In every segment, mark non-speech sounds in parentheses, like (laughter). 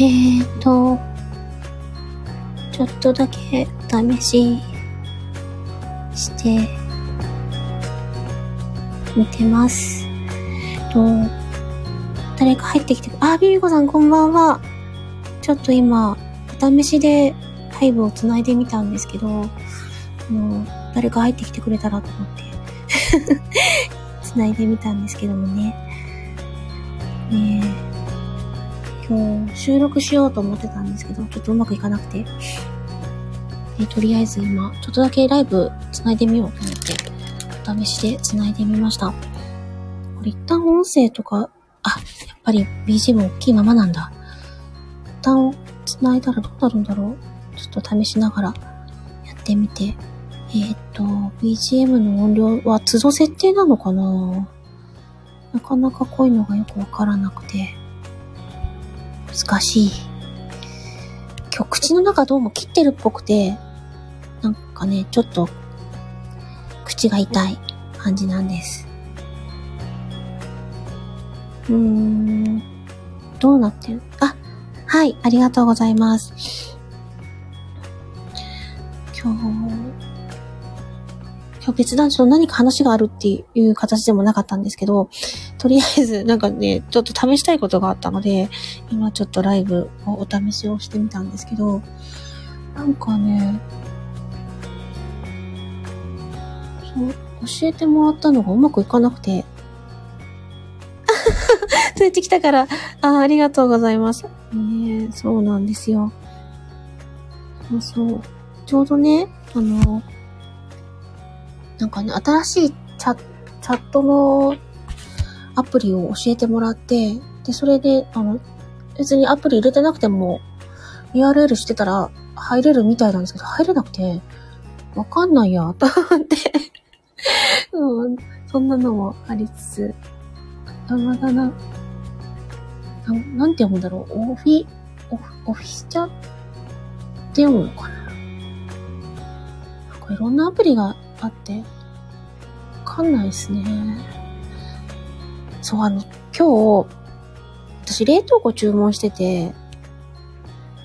えーと、ちょっとだけお試しして見てます。と、誰か入ってきて、あ、ビビコさんこんばんは。ちょっと今、お試しでライブを繋いでみたんですけど、もう、誰か入ってきてくれたらと思って、(laughs) 繋いでみたんですけどもね。ねえ、今日収録しようと思ってたんですけど、ちょっとうまくいかなくて。でとりあえず今、ちょっとだけライブ繋いでみようと思って、お試しで繋いでみました。これ一旦音声とか、あ、やっぱり BGM 大きいままなんだ。一旦繋いだらどうなるんだろうちょっと試しながらやってみて。えーっと、BGM の音量は都度設定なのかななかなかこういのがよくわからなくて。難しい。今日口の中どうも切ってるっぽくて、なんかね、ちょっと口が痛い感じなんです。うーん、どうなってる？あ、はい、ありがとうございます。今日、今日別段ちょっと何か話があるっていう形でもなかったんですけど、とりあえずなんかね、ちょっと試したいことがあったので、今ちょっとライブをお試しをしてみたんですけど、なんかね、そう、教えてもらったのがうまくいかなくて、(laughs) ついてきたから、あありがとうございます。ねえそうなんですよ。そうそう。ちょうどね、あの、なんかね、新しいチャチャットのアプリを教えてもらって、で、それで、あの、別にアプリ入れてなくても、URL してたら入れるみたいなんですけど、入れなくて、わかんないや、と思って。うん、そんなのもありつつ、あまだな、なんなんて読むんだろう、オフィ、オフ、オフィスチャって読むのかななんかいろんなアプリがあって、わかんないですね。そう、あの、今日、私冷凍庫注文してて、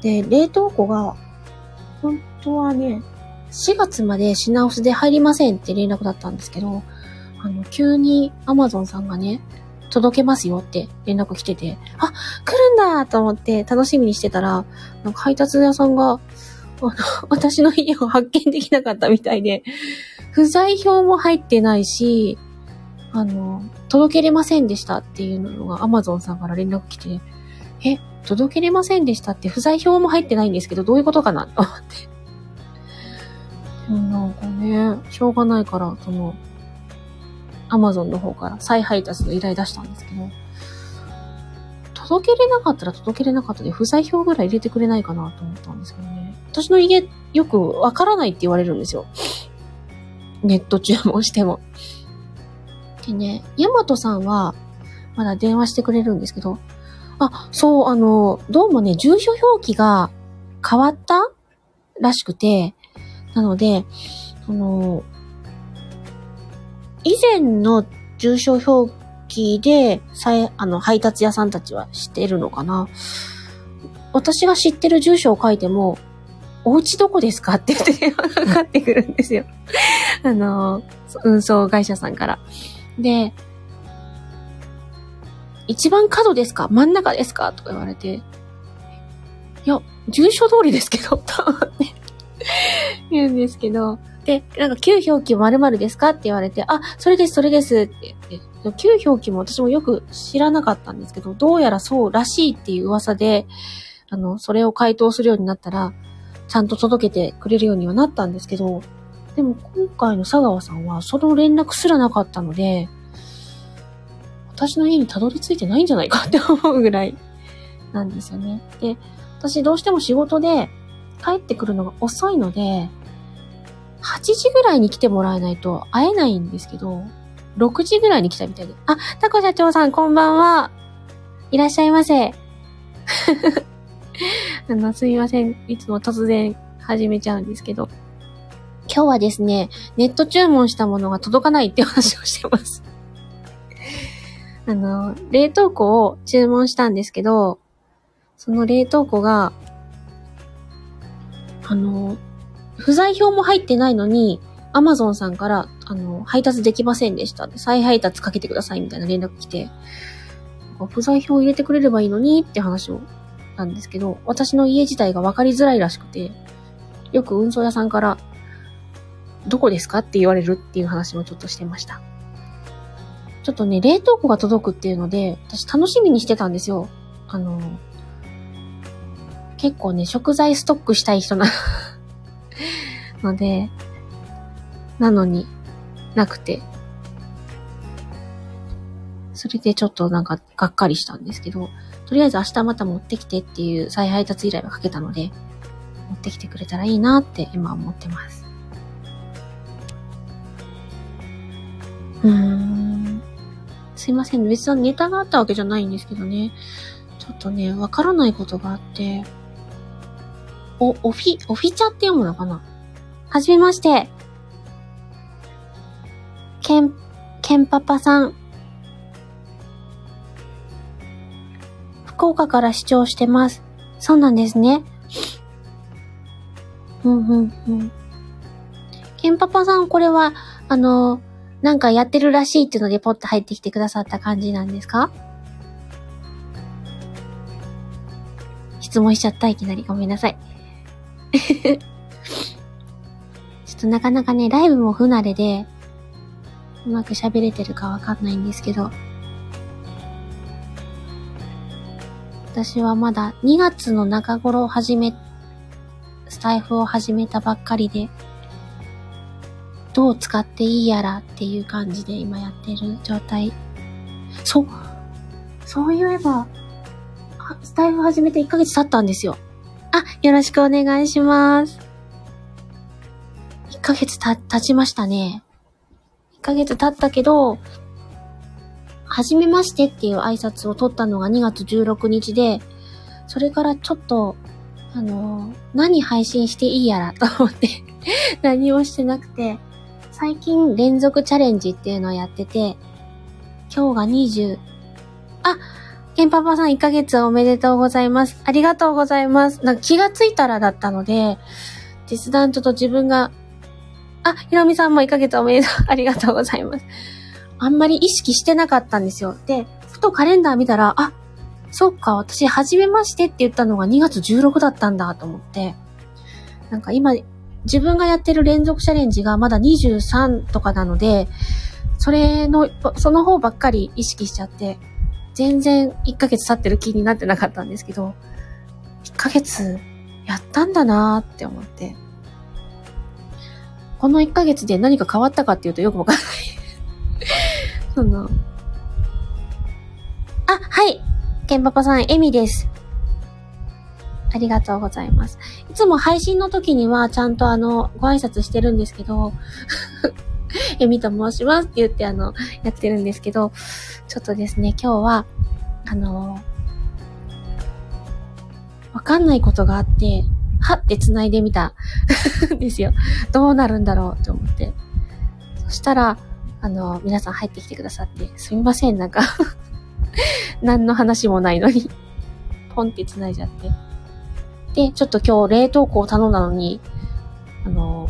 で、冷凍庫が、本当はね、4月まで品薄で入りませんって連絡だったんですけど、あの、急に Amazon さんがね、届けますよって連絡来てて、あ、来るんだと思って楽しみにしてたら、なんか配達屋さんが、あの、(laughs) 私の家を発見できなかったみたいで、不在票も入ってないし、あの、届けれませんでしたっていうのが Amazon さんから連絡来て、え、届けれませんでしたって不在票も入ってないんですけど、どういうことかなと思って。でもなんかね、しょうがないから、その、Amazon の方から再配達の依頼出したんですけど、届けれなかったら届けれなかったで、不在票ぐらい入れてくれないかなと思ったんですけどね。私の家、よくわからないって言われるんですよ。ネット注文しても。でね、ヤマトさんは、まだ電話してくれるんですけど、あ、そう、あの、どうもね、住所表記が変わったらしくて、なので、あの、以前の住所表記で、さえ、あの、配達屋さんたちは知ってるのかな私が知ってる住所を書いても、お家どこですかって言って電話がかかってくるんですよ。あの、運送会社さんから。で、一番角ですか？真ん中ですか？とか言われて、いや、住所通りですけど、と思って言うんですけど、で、なんか旧表記〇〇ですか？って言われて、あ、それです、それです。って言って、旧表記も私もよく知らなかったんですけど、どうやらそうらしいっていう噂で、あの、それを回答するようになったら、ちゃんと届けてくれるようにはなったんですけど、でも今回の佐川さんはその連絡すらなかったので、私の家にたどり着いてないんじゃないかって思うぐらいなんですよね。で、私どうしても仕事で帰ってくるのが遅いので、8時ぐらいに来てもらえないと会えないんですけど、6時ぐらいに来たみたいで。あ、タコ社長さんこんばんは。いらっしゃいませ。(laughs) あの、すみません。いつも突然始めちゃうんですけど。今日はですね、ネット注文したものが届かないって話をしてます。(laughs) あの、冷凍庫を注文したんですけど、その冷凍庫が、あの、不在票も入ってないのに、アマゾンさんから、あの、配達できませんでした。再配達かけてくださいみたいな連絡来て、不在票入れてくれればいいのにって話を、なんですけど、私の家自体が分かりづらいらしくて、よく運送屋さんから、どこですかって言われるっていう話もちょっとしてました。ちょっとね、冷凍庫が届くっていうので、私楽しみにしてたんですよ。あの、結構ね、食材ストックしたい人な (laughs) ので、なのになくて、それでちょっとなんかがっかりしたんですけど、とりあえず明日また持ってきてっていう再配達依頼はかけたので、持ってきてくれたらいいなって今思ってます。うん。すいません。別にネタがあったわけじゃないんですけどね。ちょっとね、わからないことがあって、お、オフィ、オフィチャって読むのかな？はじめまして。ケン、ケンパパさん。福岡から視聴してます。そうなんですね。うんうんうん。ケンパパさん、これは、あの、なんかやってるらしいっていうのでポッと入ってきてくださった感じなんですか？質問しちゃった、いきなり。ごめんなさい。(laughs) ちょっとなかなかね、ライブも不慣れで、うまく喋れてるかわかんないんですけど、私はまだ2月の中頃を始め、スタイフを始めたばっかりで、どう使っていいやらっていう感じで今やってる状態。そう、そういえば、スタイフ始めて1ヶ月経ったんですよ。あ、よろしくお願いします。1ヶ月た、経ちましたね。1ヶ月経ったけど、はじめましてっていう挨拶を取ったのが2月16日で、それからちょっと、あの何配信していいやらと思って何もしてなくて、最近連続チャレンジっていうのをやってて、今日が20、あ、ケンパパさん1ヶ月おめでとうございます。ありがとうございます。なんか気がついたらだったので、実弾ちょっと自分が、あ、ひろみさんも1ヶ月おめでとう。(laughs) ありがとうございます。あんまり意識してなかったんですよ。で、ふとカレンダー見たら、あ、そっか、私、初めましてって言ったのが2月16だったんだと思って、なんか今、自分がやってる連続チャレンジがまだ23とかなので、それの、その方ばっかり意識しちゃって、全然1ヶ月経ってる気になってなかったんですけど、1ヶ月やったんだなーって思って。この1ヶ月で何か変わったかっていうとよくわかんない (laughs) その、あ、はい。ケンパパさん、エミです。ありがとうございます。いつも配信の時にはちゃんとあの、ご挨拶してるんですけど、エミと申しますって言ってあの、やってるんですけど、ちょっとですね、今日は、あの、わかんないことがあって、はって繋いでみたん (laughs) ですよ。どうなるんだろうって思って。そしたら、あの、皆さん入ってきてくださって、すみません、なんか (laughs) 何の話もないのにポンって繋いじゃって。で、ちょっと今日冷凍庫を頼んだのに、あの、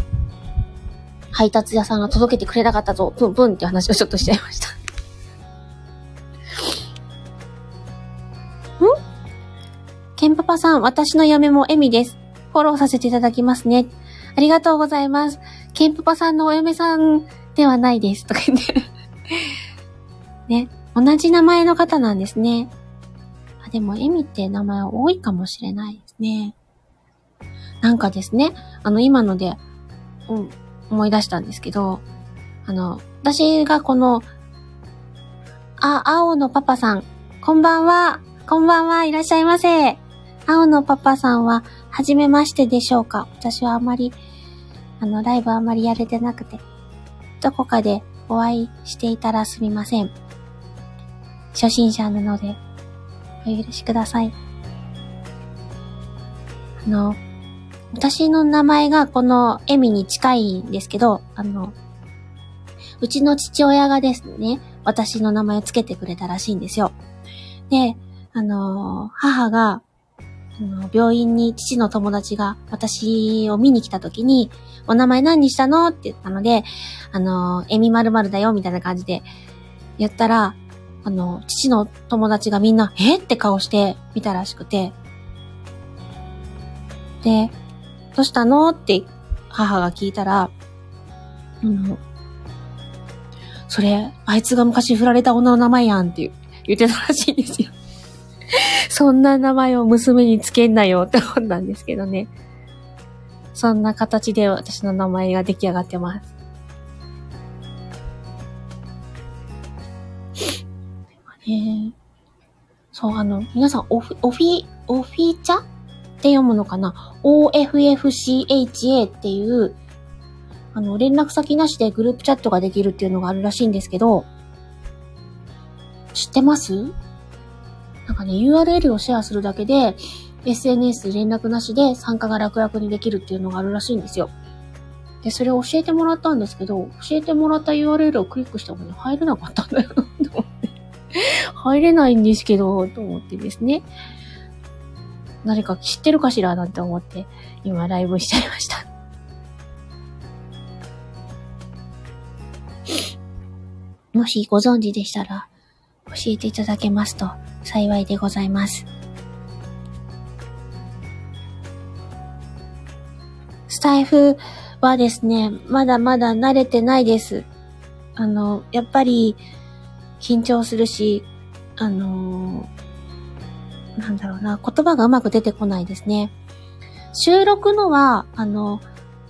配達屋さんが届けてくれなかったぞ、プンプンって話をちょっとしちゃいました (laughs) ん？ケンパパさん、私の嫁もエミです。フォローさせていただきますね。ありがとうございます。ケンパパさんのお嫁さんではないです。とか言って (laughs) ね。同じ名前の方なんですね。でも、エミって名前は多いかもしれないですね。なんかですね、あの、今ので、うん、思い出したんですけど、あの、私がこの、あ、青のパパさん、こんばんは、こんばんは、いらっしゃいませ。青のパパさんは、はじめましてでしょうか私はあまり、あの、ライブあまりやれてなくて、どこかでお会いしていたらすみません。初心者なので、お許しください。あの、私の名前がこのエミに近いんですけど、あの、うちの父親がですね、私の名前をつけてくれたらしいんですよ。で、あの、母が、あの病院に父の友達が私を見に来た時に、お名前何にしたの？って言ったので、あの、エミ〇〇だよ、みたいな感じで言ったら、あの、父の友達がみんな、え？って顔して見たらしくて、で、どうしたの？って母が聞いたら、あの、それ、あいつが昔振られた女の名前やんって言ってたらしいんですよ。(laughs) そんな名前を娘につけんなよって思ったんですけどね。そんな形で私の名前が出来上がってます。えそう、あの、皆さん、オフ、オフィ、オフィーチャって読むのかな ?OFFCHA っていう、あの、連絡先なしでグループチャットができるっていうのがあるらしいんですけど、知ってます？なんかね、URL をシェアするだけで、SNS 連絡なしで参加が楽々にできるっていうのがあるらしいんですよ。で、それを教えてもらったんですけど、教えてもらった URL をクリックしてもね、入れなかったんだよ。入れないんですけど、と思ってですね。誰か知ってるかしらなんて思って、今ライブしちゃいました。(laughs) もしご存知でしたら、教えていただけますと幸いでございます。スタイフはですね、まだまだ慣れてないです。あの、やっぱり緊張するし、あのなんだろうな、言葉がうまく出てこないですね。収録のは、あの、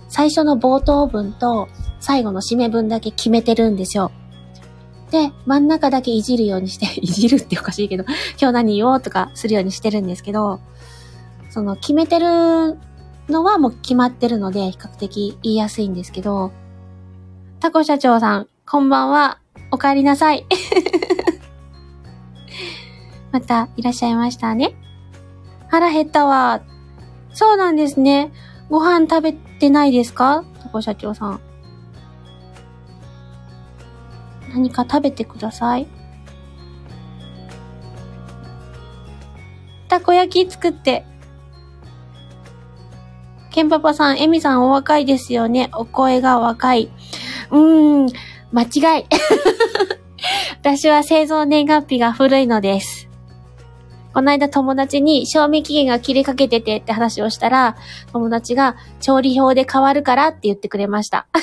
最初の冒頭文と最後の締め文だけ決めてるんですよ。で、真ん中だけいじるようにして、(laughs) いじるっておかしいけど、今日何言おうとかするようにしてるんですけど、その決めてるのはもう決まってるので、比較的言いやすいんですけど、タコ社長さん、こんばんは。お帰りなさい。(laughs) またいらっしゃいましたね。腹減ったわ。そうなんですね。ご飯食べてないですか？タコ社長さん。何か食べてください。たこ焼き作って。ケンパパさん、エミさんお若いですよね。お声が若い。うーん、間違い。(laughs) 私は製造年月日が古いのです。この間友達に賞味期限が切れかけててって話をしたら、友達が調理表で変わるからって言ってくれました。(laughs)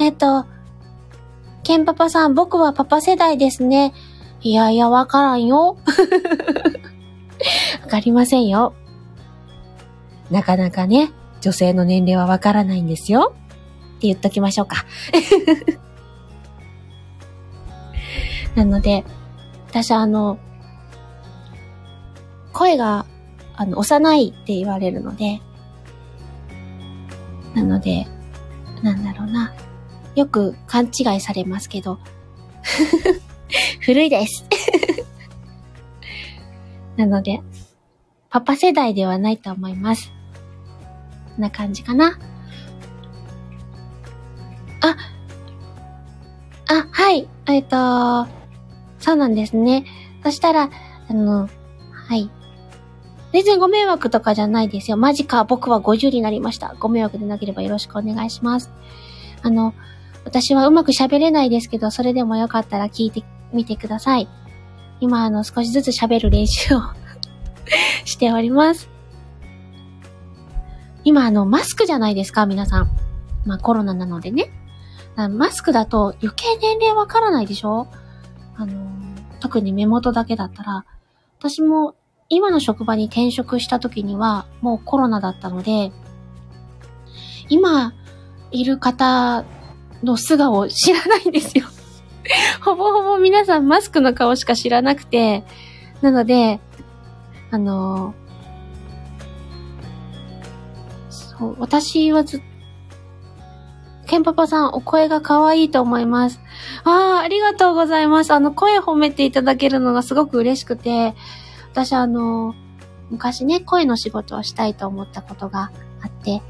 えっと、ケンパパさん、僕はパパ世代ですね。いやいや、わからんよ。(laughs) わかりませんよ。なかなかね、女性の年齢はわからないんですよ。って言っときましょうか。(laughs) なので、私はあの、声が、あの、幼いって言われるので、なので、なんだろうな。よく勘違いされますけど、(laughs) 古いです (laughs) なので、パパ世代ではないと思います。こんな感じかな。あ、あ、はい。えっ、と、そうなんですね。そしたら、あの、はい。全然ご迷惑とかじゃないですよ。マジか、僕は50になりました。ご迷惑でなければよろしくお願いします。あの、私はうまく喋れないですけど、それでもよかったら聞いてみてください。今、あの、少しずつ喋る練習を (laughs) しております。今、あの、マスクじゃないですか、皆さん。まあ、コロナなのでね。マスクだと余計年齢わからないでしょ？あの、特に目元だけだったら、私も今の職場に転職した時にはもうコロナだったので、今いる方の素顔を知らないんですよ (laughs) ほぼほぼ皆さんマスクの顔しか知らなくて、なので、あのそう、私はず、ケンパパさん、お声が可愛いと思います。ああ、ありがとうございます。あの、声褒めていただけるのがすごく嬉しくて、私あの、昔ね、声の仕事をしたいと思ったことがあって、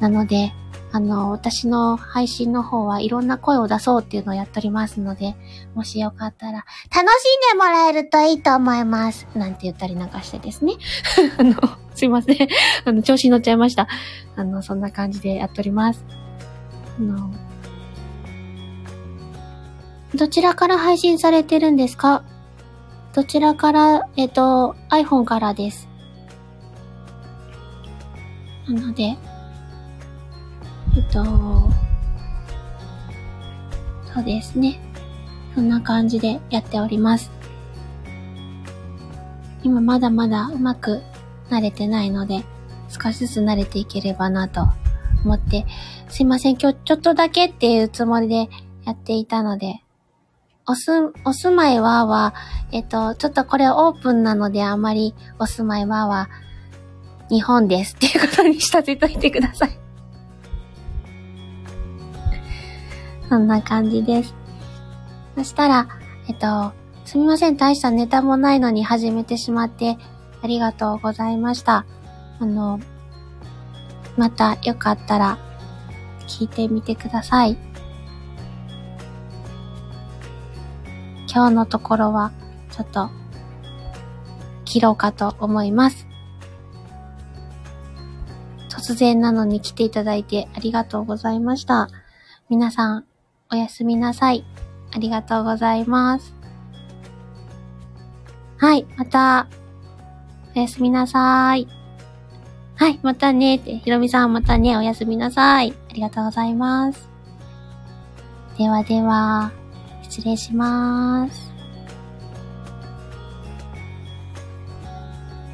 なので、あの、私の配信の方はいろんな声を出そうっていうのをやっておりますので、もしよかったら、楽しんでもらえるといいと思います。なんて言ったりなんかしてですね。(laughs) あの、すいません。(laughs) あの、調子に乗っちゃいました。あの、そんな感じでやっております。あの、どちらから配信されてるんですか？どちらから、えっ、と、iPhone からです。なので、えっと、そうですね。そんな感じでやっております。今まだまだうまく慣れてないので、少しずつ慣れていければなと思って、すいません、今日ちょっとだけっていうつもりでやっていたので、おす、お住まいはは、えっと、ちょっとこれオープンなのであまりお住まいはは、日本ですっていうことにし立てといてください。そんな感じです。そしたら、えっと、すみません、大したネタもないのに始めてしまってありがとうございました。あの、またよかったら聞いてみてください。今日のところはちょっと切ろうかと思います。突然なのに来ていただいてありがとうございました。皆さんおやすみなさい。ありがとうございます。はい、また、おやすみなさい。はい、またねって、ひろみさんまたね、おやすみなさい。ありがとうございます。ではでは、失礼します。